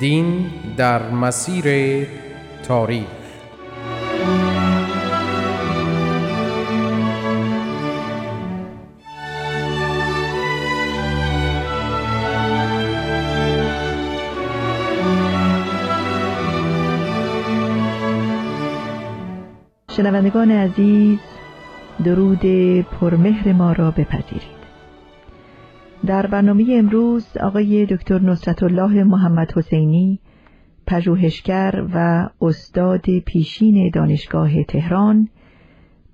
دین در مسیر تاریخ. شنوندگان عزیز درود پرمهر ما را بپذیرید. در برنامه امروز آقای دکتر نصرت الله محمد حسینی پژوهشگر و استاد پیشین دانشگاه تهران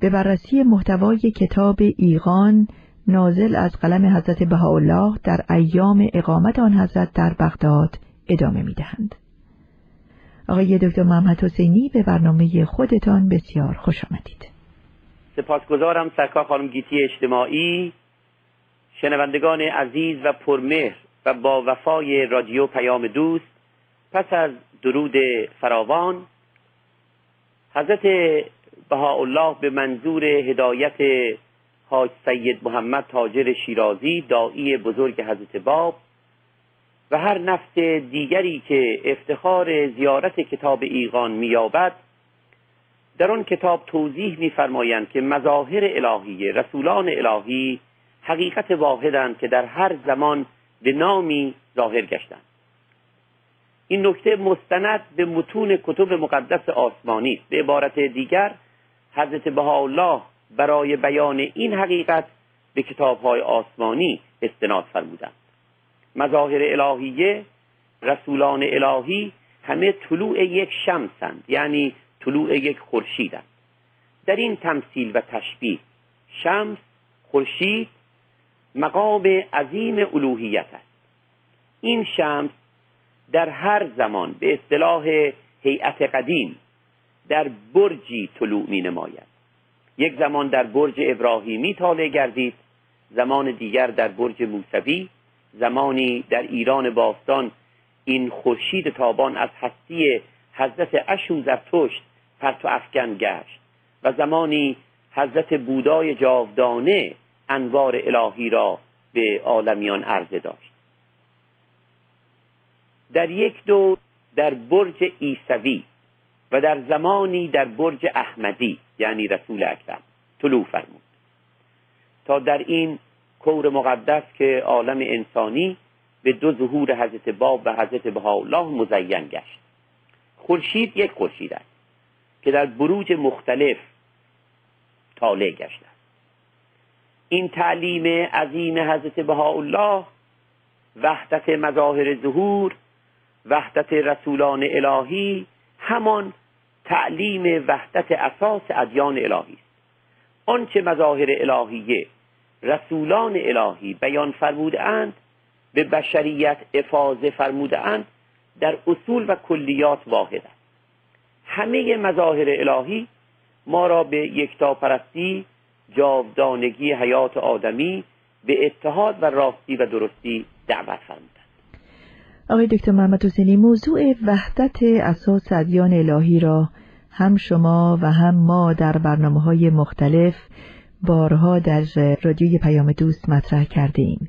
به بررسی محتوای کتاب ایقان نازل از قلم حضرت بهاءالله در ایام اقامت آن حضرت در بغداد ادامه می دهند. آقای دکتر محمد حسینی به برنامه خودتان بسیار خوش آمدید. سپاسگزارم سرکار خانم گیتی اجتماعی شنوندگان عزیز و پرمهر و با وفای رادیو پیام دوست پس از درود فراوان حضرت بهاءالله به منظور هدایت حاج سید محمد تاجر شیرازی داعی بزرگ حضرت باب و هر نفس دیگری که افتخار زیارت کتاب ایقان مییابد در آن کتاب توضیح میفرمایند که مظاهر الهی رسولان الهی حقیقت واحدند که در هر زمان به نامی ظاهر گشتند. این نکته مستند به متون کتب مقدس آسمانی است. به عبارت دیگر حضرت بهاءالله برای بیان این حقیقت به کتابهای آسمانی استناد فرمودند. مظاهر الهیه رسولان الهی همه طلوع یک شمسند یعنی طلوع یک خورشیدند در این تمثیل و تشبیه شمس خورشید مقام عظیم الوهیت است. این شمس در هر زمان به اصطلاح هیئت قدیم در برجی طلوع می نماید. یک زمان در برج ابراهیمی طالع گردید زمان دیگر در برج موسوی زمانی در ایران باستان این خورشید تابان از هستی حضرت اشو زرتشت پرتو افکن گشت و زمانی حضرت بودای جاودانه انوار الهی را به عالمیان عرضه داشت. در یک دور در برج ایسوی و در زمانی در برج احمدی یعنی رسول اکرم طلوع فرمود. تا در این کور مقدس که عالم انسانی به دو ظهور حضرت باب و حضرت بهاءالله مزین گشت. خورشید یک خورشید است که در بروج مختلف طالع گشته این تعلیم عظیم حضرت بهاءالله وحدت مظاهر ظهور وحدت رسولان الهی همان تعلیم وحدت اساس ادیان الهی است. آنچه مظاهر الهیه رسولان الهی بیان فرموده اند به بشریت افاظه اند در اصول و کلیات واحد است. همه مظاهر الهی ما را به یکتاپرستی جاودانگی حیات آدمی به اتحاد و راستی و درستی دعوت فرمودند آقای دکتر محمد حسینی موضوع وحدت اساس ادیان الهی را هم شما و هم ما در برنامه های مختلف بارها در رادیوی پیام دوست مطرح کرده ایم.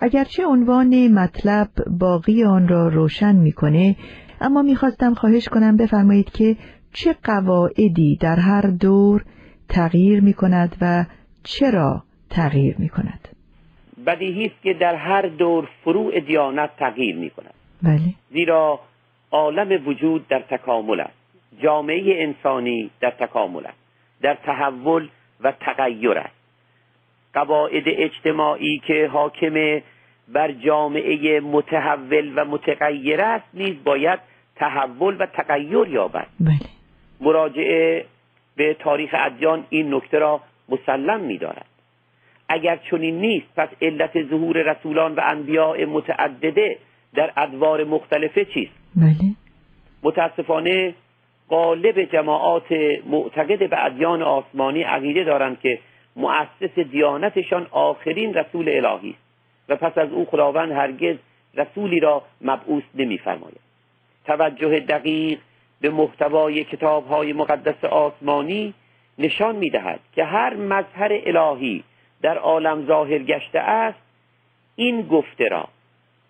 اگرچه عنوان مطلب باقی آن را روشن می‌کنه اما می‌خواستم خواهش کنم بفرمایید که چه قواعدی در هر دور تغییر می کند و چرا تغییر می کند بدیهی است که در هر دور فروع دیانت تغییر می کند بله. زیرا عالم وجود در تکامل است. جامعه انسانی در تکامل است. در تحول و تغییر است. قواعد اجتماعی که حاکم بر جامعه متحول و متغیر است نیز باید تحول و تغییر یابد. بله. مراجعه به تاریخ ادیان این نکته را مسلم می‌دارد. اگر چنین نیست پس علت ظهور رسولان و انبیاء متعدده در ادوار مختلفه چیست؟ بله. متاسفانه قالب جماعات معتقد به ادیان آسمانی عقیده دارند که مؤسس دیانتشان آخرین رسول الهی است و پس از او خداوند هرگز رسولی را مبعوث نمیفرماید. توجه دقیق به محتوای کتاب های مقدس آسمانی نشان می دهد که هر مظهر الهی در عالم ظاهر گشته است این گفته را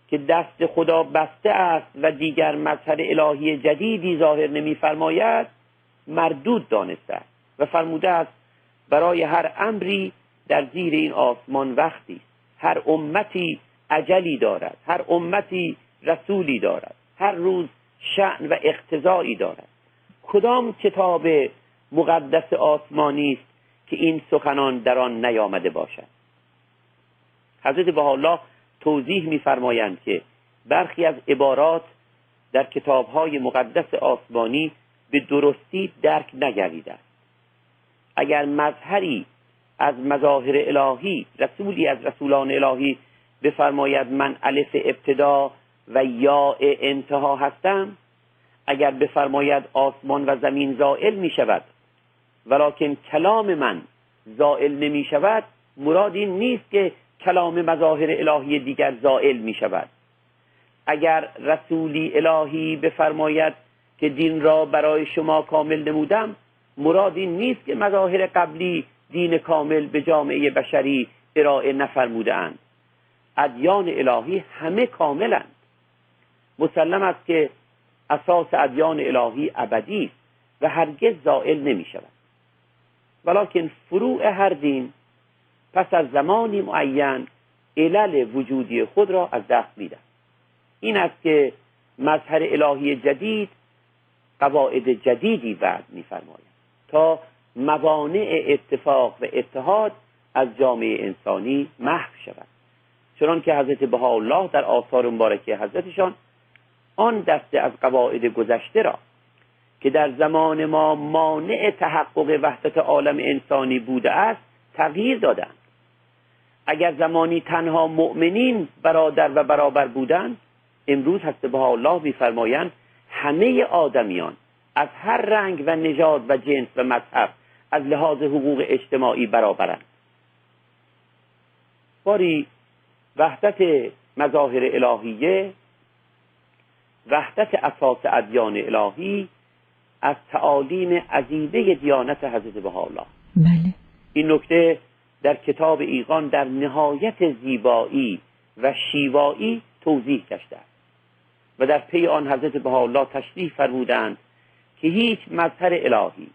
که دست خدا بسته است و دیگر مظهر الهی جدیدی ظاهر نمیفرماید مردود دانسته است و فرموده است برای هر امری در زیر این آسمان وقتی هر امتی عجلی دارد هر امتی رسولی دارد هر روز شعن و اقتضایی دارد. کدام کتاب مقدس آسمانی است که این سخنان در آن نیامده باشد؟ حضرت الله توضیح میفرمایند که برخی از عبارات در کتابهای مقدس آسمانی به درستی درک نگردیده است. اگر مظهری از مظاهر الهی رسولی از رسولان الهی بفرماید من الف ابتدا و یا انتها هستم اگر بفرماید آسمان و زمین زائل می شود ولیکن کلام من زائل نمی شود مراد این نیست که کلام مظاهر الهی دیگر زائل می شود اگر رسولی الهی بفرماید که دین را برای شما کامل نمودم مراد این نیست که مظاهر قبلی دین کامل به جامعه بشری ارائه نفرموده اند ادیان الهی همه کاملند. مسلم است که اساس ادیان الهی ابدی است و هرگز زائل نمی شود ولیکن فروع هر دین پس از زمانی معین علل وجودی خود را از دست میدن این است که مظهر الهی جدید قواعد جدیدی وعد میفرماید تا موانع اتفاق و اتحاد از جامعه انسانی محو شود. چنان که حضرت بهاءالله در آثار مبارکه حضرتشان آن دسته از قواعد گذشته را که در زمان ما مانع تحقق وحدت عالم انسانی بوده است تغییر دادند. اگر زمانی تنها مؤمنین برادر و برابر بودند امروز هست به الله میفرمایند همه آدمیان از هر رنگ و نژاد و جنس و مذهب از لحاظ حقوق اجتماعی برابرند. باری وحدت مظاهر الهیه وحدت اساس ادیان الهی از تعالیم عزیزه دیانت حضرت بهاءالله. بله. این نکته در کتاب ایقان در نهایت زیبایی و شیوایی توضیح گشته. است و در پی آن حضرت بهاءالله تشریح فرمودند که هیچ مظهر الهی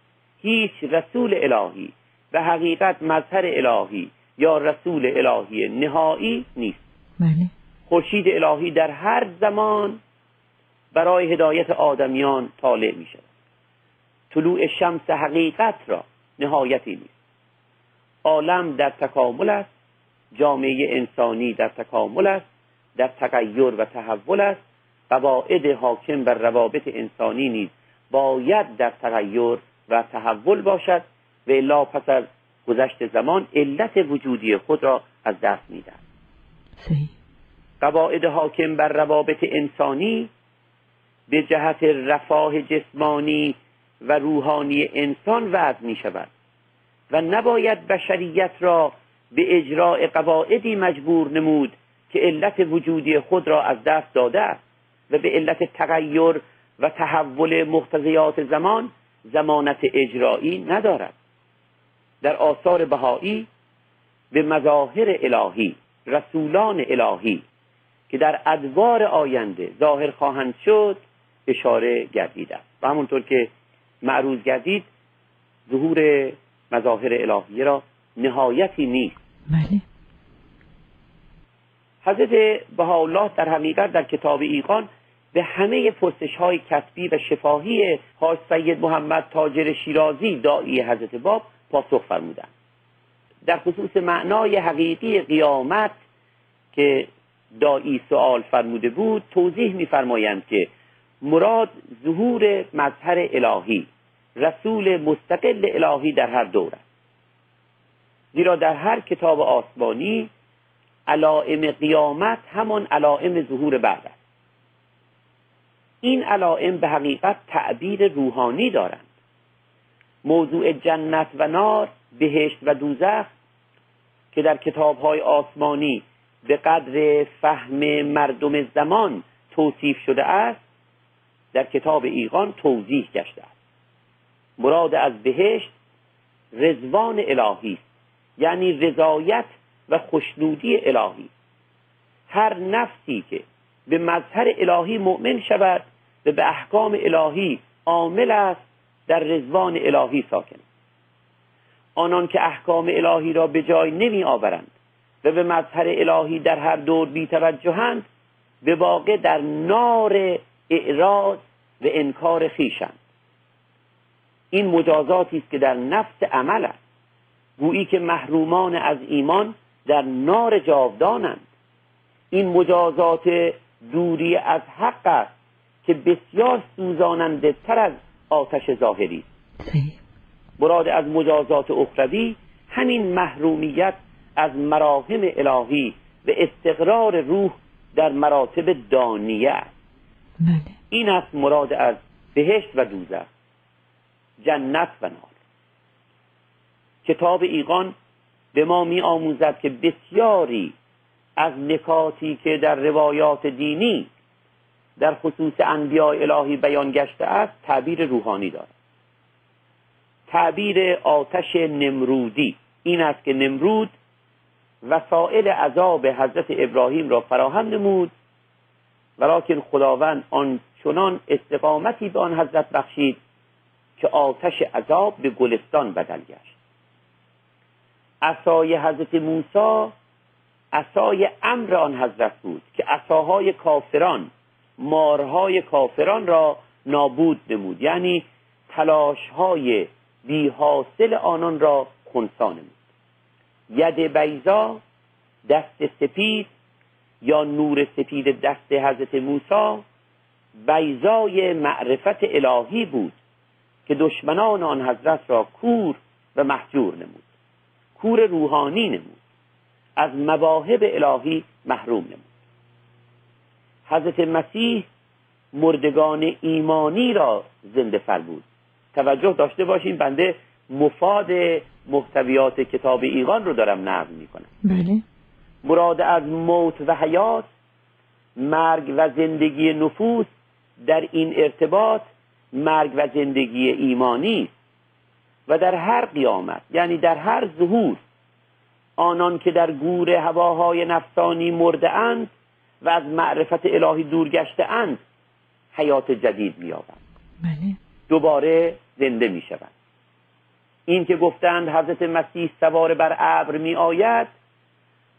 هیچ رسول الهی و حقیقت مظهر الهی یا رسول الهی نهایی نیست. بله. خورشید الهی در هر زمان برای هدایت آدمیان طالع می شود طلوع شمس حقیقت را نهایتی نیست. عالم در تکامل است جامعه انسانی در تکامل است در تغییر و تحول است قواعد حاکم بر روابط انسانی نیز باید در تغییر و تحول باشد و الا پس از گذشت زمان علت وجودی خود را از دست می‌دهد. قواعد حاکم بر روابط انسانی به جهت رفاه جسمانی و روحانی انسان وضع می شود و نباید بشریت را به اجراع قواعدی مجبور نمود که علت وجودی خود را از دست داده است و به علت تغییر و تحول مقتضیات زمان زمانت اجرایی ندارد. در آثار بهایی به مظاهر الهی رسولان الهی که در ادوار آینده ظاهر خواهند شد اشاره گردیده است و همونطور که معروض گردید ظهور مظاهر الهیه را نهایتی نیست. بله. حضرت بهاءالله در حقیقت در کتاب ایقان به همه پرسش های کسبی و شفاهی حاج سید محمد تاجر شیرازی دایی حضرت باب پاسخ فرمودند. در خصوص معنای حقیقی قیامت که دایی سوال فرموده بود توضیح میفرمایند که مراد ظهور مظهر الهی. رسول مستقل الهی در هر دور است زیرا در هر کتاب آسمانی علائم قیامت همان علائم ظهور بعد است. این علائم به حقیقت تعبیر روحانی دارند. موضوع جنت و نار بهشت و دوزخ که در کتابهای آسمانی به قدر فهم مردم زمان توصیف شده است در کتاب ایقان توضیح گشته است. مراد از بهشت رزوان الهی است. یعنی رضایت و خوشنودی الهی. هر نفسی که به مظهر الهی مؤمن شود و به احکام الهی عامل است در رزوان الهی ساکن آنان که احکام الهی را به جای نمی آورند و به مظهر الهی در هر دور بی توجهند به واقع در نار اعراض و انکار خیشند این مجازاتی است که در نفس عمل است. گویی که محرومان از ایمان در نار جاودانند. این مجازات دوری از حق است که بسیار سوزاننده تر از آتش ظاهری مراد از مجازات اخروی همین محرومیت از مراهم الهی و استقرار روح در مراتب دانیه است. بله. این است مراد از بهشت و دوزخ جنت و نار. کتاب ایقان به ما می آموزد که بسیاری از نکاتی که در روایات دینی در خصوص انبیاء الهی بیان گشته است تعبیر روحانی دارد. تعبیر آتش نمرودی. این است که نمرود وسائل عذاب حضرت ابراهیم را فراهم نمود ولیکن خداوند آن چنان استقامتی به آن حضرت بخشید که آتش عذاب به گلستان بدل گشت. عصای حضرت موسی عصای امر آن حضرت بود که عصاهای کافران مارهای کافران را نابود نمود. یعنی تلاشهای بی حاصل آنان را خونسا نمود. ید بیزا دست سپید یا نور سپید دست حضرت موسی بیزای معرفت الهی بود که دشمنان آن حضرت را کور و محجور نمود کور روحانی نمود از مواهب الهی محروم نمود. حضرت مسیح مردگان ایمانی را زنده بود. توجه داشته باشیم بنده مفاد محتویات کتاب ایقان رو دارم نقل می‌کنم. بله. مراد از موت و حیات مرگ و زندگی نفوس در این ارتباط مرگ و زندگی ایمانی. و در هر قیامت یعنی در هر ظهور آنان که در گور هواهای نفسانی مرده اند و از معرفت الهی دور گشته اند حیات جدید مییابند. بله. دوباره زنده می‌شوند. این که گفتند حضرت مسیح سوار بر ابر می آید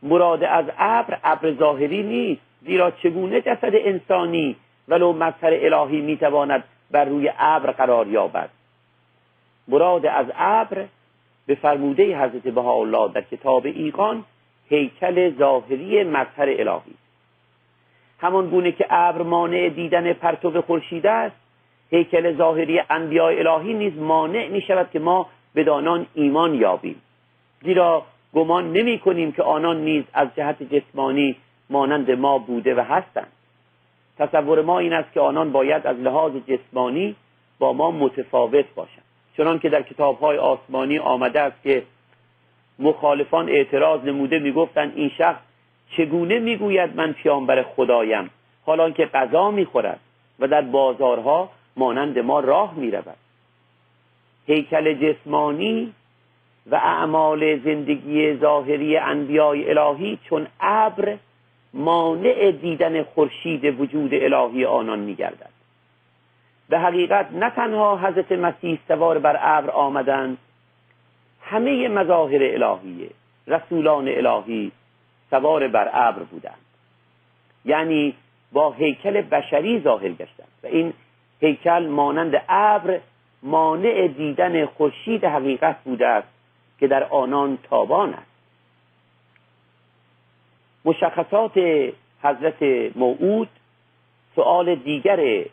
مراد از ابر ابر ظاهری نیست. زیرا چگونه جسد انسانی ولو مظهر الهی می‌تواند بر روی ابر قرار یابد؟ مراد از ابر به فرموده حضرت بهاءالله در کتاب ایقان هیکل ظاهری مظهر الهی. همان گونه که ابر مانع دیدن پرتو خورشید است هیکل ظاهری انبیاء الهی نیز مانع می شود که ما به دانان ایمان یابیم. زیرا گمان نمی کنیم که آنان نیز از جهت جسمانی مانند ما بوده و هستند. تصور ما این است که آنان باید از لحاظ جسمانی با ما متفاوت باشند. چنان که در کتاب های آسمانی آمده است که مخالفان اعتراض نموده می‌گفتند این شخص چگونه می‌گوید من پیامبر خدایم؟ حالا که غذا می‌خورد و در بازارها مانند ما راه می‌رود. هیکل جسمانی و اعمال زندگی ظاهری انبیای الهی چون ابر مانع دیدن خورشید وجود الهی آنان میگردد. به حقیقت نه تنها حضرت مسیح سوار بر ابر آمدند همه مظاهر الهیه رسولان الهی سوار بر ابر بودند. یعنی با هیکل بشری ظاهر گشتند و این هیکل مانند ابر مانع دیدن خورشید حقیقت بوده است. که در آنان تابان است. مشخصات حضرت موعود سؤال دیگر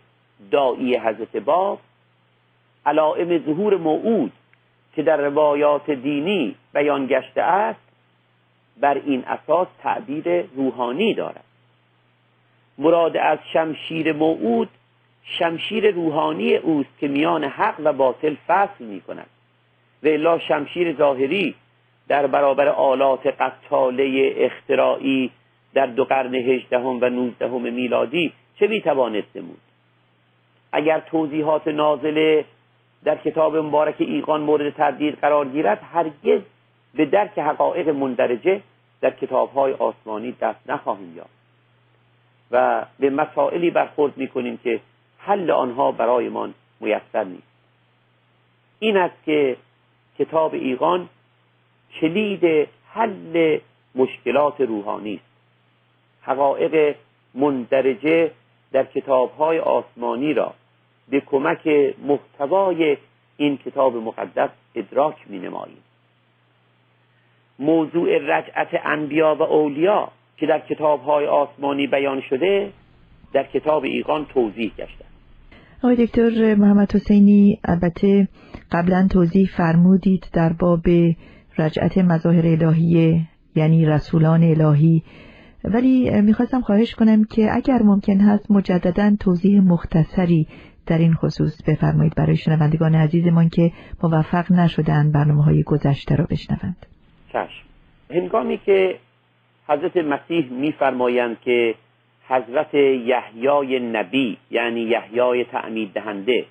دایی حضرت باب علائم ظهور موعود که در روایات دینی بیان گشته است بر این اساس تعبیر روحانی دارد. مراد از شمشیر موعود شمشیر روحانی اوست که میان حق و باطل فصل می کند و الا شمشیر ظاهری در برابر آلات قطاله اختراعی در دو قرن هجدهم و نوزدهم میلادی چه می‌توانست نمود؟ اگر توضیحات نازله در کتاب مبارک ایقان مورد تردید قرار گیرد هرگز به درک حقایق مندرجه در کتابهای آسمانی دست نخواهیم یافت. و به مسائلی برخورد می‌کنیم که حل آنها برایمان میسر نیست. این است که کتاب ایقان کلید حل مشکلات روحانی است. حقایق مندرجه در کتابهای آسمانی را به کمک محتوای این کتاب مقدس ادراک می نماییم موضوع رجعت انبیا و اولیا که در کتابهای آسمانی بیان شده در کتاب ایقان توضیح گشته. آقای دکتر محمد حسینی البته قبلا توضیح فرمودید در باب رجعت مظاهر الهیه یعنی رسولان الهی. ولی می‌خواستم خواهش کنم که اگر ممکن هست مجددا توضیح مختصری در این خصوص بفرمایید برای شنوندگان عزیزمان که موفق نشدن برنامه های گذشته را بشنوند. چشم. هنگامی که حضرت مسیح میفرمایند که حضرت یحیای نبی یعنی یحیای تعمید دهنده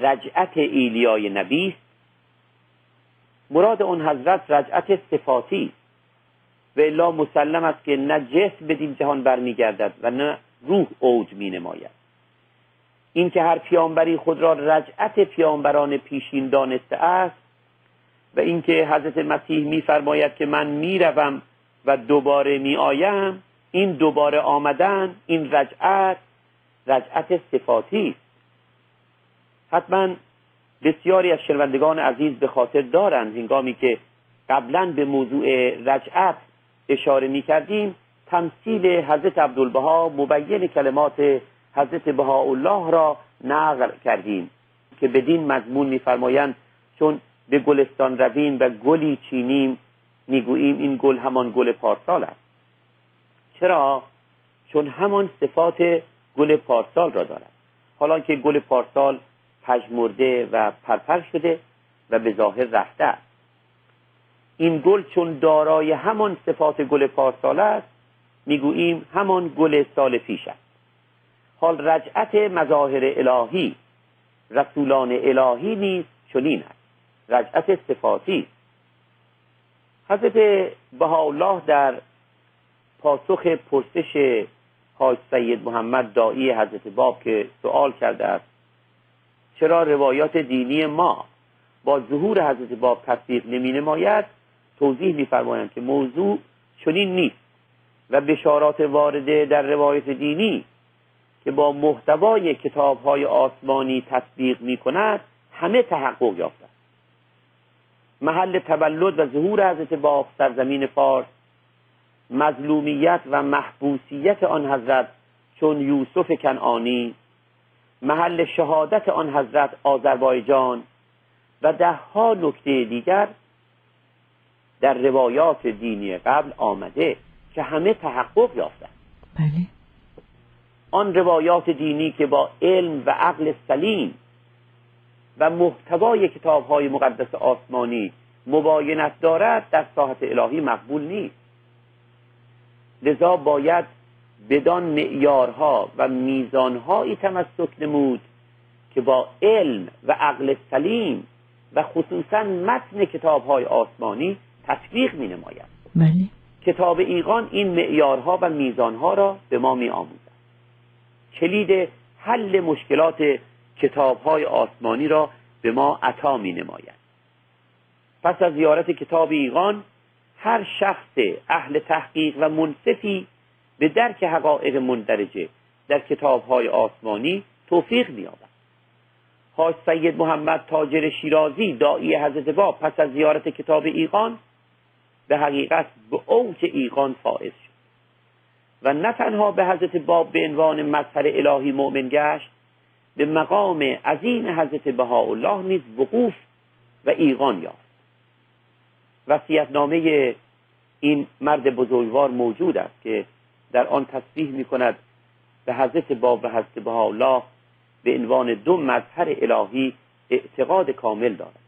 رجعت ایلیای نبی. است مراد اون حضرت رجعت صفاتی. و الا مسلم است که نه جسم بدین جهان برمیگردد و نه روح اوج می نماید این که هر پیامبری خود را رجعت پیامبران پیشین دانسته است و اینکه حضرت مسیح میفرماید که من می‌روم و دوباره میآیم این دوباره آمدن این رجعت رجعت صفاتی. است حتما بسیاری از شنوندگان عزیز به خاطر دارند هنگامی که قبلا به موضوع رجعت اشاره می کردیم تمثیل حضرت عبدالبها مبین کلمات حضرت بهاءالله را نقل کردیم که بدین مضمون میفرمایند چون به گلستان رویم و گلی چینیم می‌گوییم این گل همان گل پارسال است. چرا؟ چون همان صفات گل پارسال را دارد. حالا که گل پارسال پژمرده و پرپر شده و به ظاهر رفته است. این گل چون دارای همان صفات گل پارسال است می‌گوییم همان گل سال پیش است. حال رجعت مظاهر الهی رسولان الهی نیز چنین است. رجعت صفاتی. حضرت بهاءالله در پاسخ پرسش حاج سید محمد دایی حضرت باب که سوال کرده است چرا روایات دینی ما با ظهور حضرت باب تصدیق نمی نماید؟ توضیح میفرمایند که موضوع چنین نیست و بشارات وارده در روایت دینی که با محتوای کتاب های آسمانی تطبیق می کند همه تحقق یافته محل تولد و ظهور حضرت باب سرزمین فارس مظلومیت و محبوسیت آن حضرت چون یوسف کنعانی محل شهادت آن حضرت آذربایجان و دهها نکته دیگر در روایات دینی قبل آمده که همه تحقق یافتند. بله. آن روایات دینی که با علم و عقل سلیم و محتوای کتاب های مقدس آسمانی مباینت دارد در ساحت الهی مقبول نیست. لذا باید بدان معیارها و میزانهایی تمسک نمود که با علم و عقل سلیم و خصوصا متن کتاب های آسمانی تطبیق می نماید بله. کتاب ایقان این معیارها و میزانها را به ما می آموزد کلید حل مشکلات کتاب های آسمانی را به ما عطا می نماید پس از زیارت کتاب ایقان هر شخص اهل تحقیق و منصفی به درک حقایق مندرجه در کتاب های آسمانی توفیق مییابد. حاج سید محمد تاجر شیرازی دایی حضرت باب پس از زیارت کتاب ایقان به حقیقت به اوج ایقان فائز شد. و نه تنها به حضرت باب به عنوان مظهر الهی مؤمن گشت به مقام عظیم حضرت بهاءالله نیز وقوف و ایقان یافت. وصیتنامه این مرد بزرگوار موجود است که در آن تصریح می کند به حضرت باب و حضرت بهاءالله به عنوان دو مظهر الهی اعتقاد کامل دارد.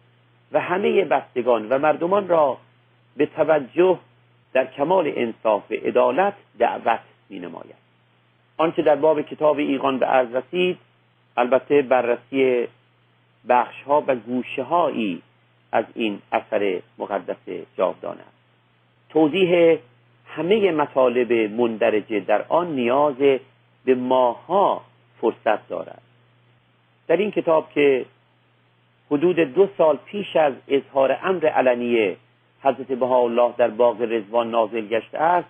و همه بستگان و مردمان را به توجه در کمال انصاف و عدالت دعوت می نماید آنچه در باب کتاب ایقان به عرض رسید البته بررسی بخش ها و گوشه هایی از این اثر مقدس جاودانه است. توضیح همه مطالب مندرجه در آن نیاز به ماها فرصت دارد. در این کتاب که حدود دو سال پیش از اظهار امر علنیه حضرت بهاءالله در باغ رزوان نازل گشته است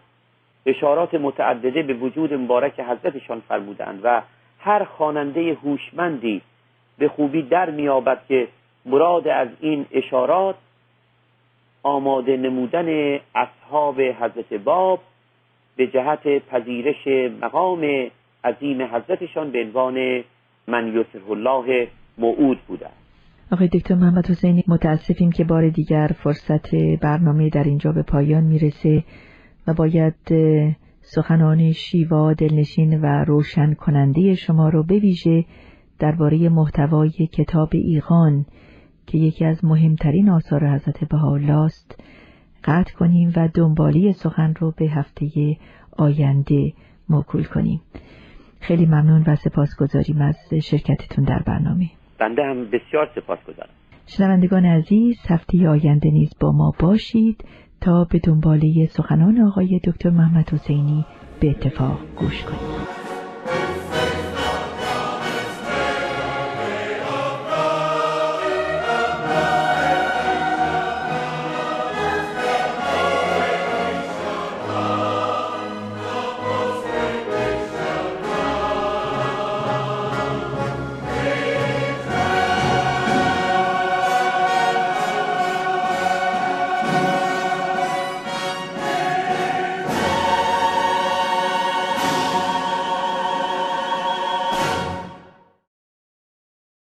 اشارات متعدده به وجود مبارک حضرتشان فرمودند و هر خواننده هوشمندی به خوبی در میابد که مراد از این اشارات آماده نمودن اصحاب حضرت باب به جهت پذیرش مقام عظیم حضرتشان به عنوان من یسره الله موعود بوده. آقای دکتر محمد حسینی متاسفیم که بار دیگر فرصت برنامه در اینجا به پایان می‌رسه و باید سخنان شیوا دلنشین و روشن کننده شما رو بویژه درباره محتوای کتاب ایغان که یکی از مهمترین آثار حضرت بهاءالله است قطع کنیم و دنبالی سخن رو به هفته آینده موکول کنیم. خیلی ممنون و سپاسگزاریم از شرکتتون در برنامه. بنده هم بسیار سپاسگزارم. شنوندگان عزیز هفته آینده نیز با ما باشید تا به دنباله سخنان آقای دکتر محمد حسینی به اتفاق گوش کنید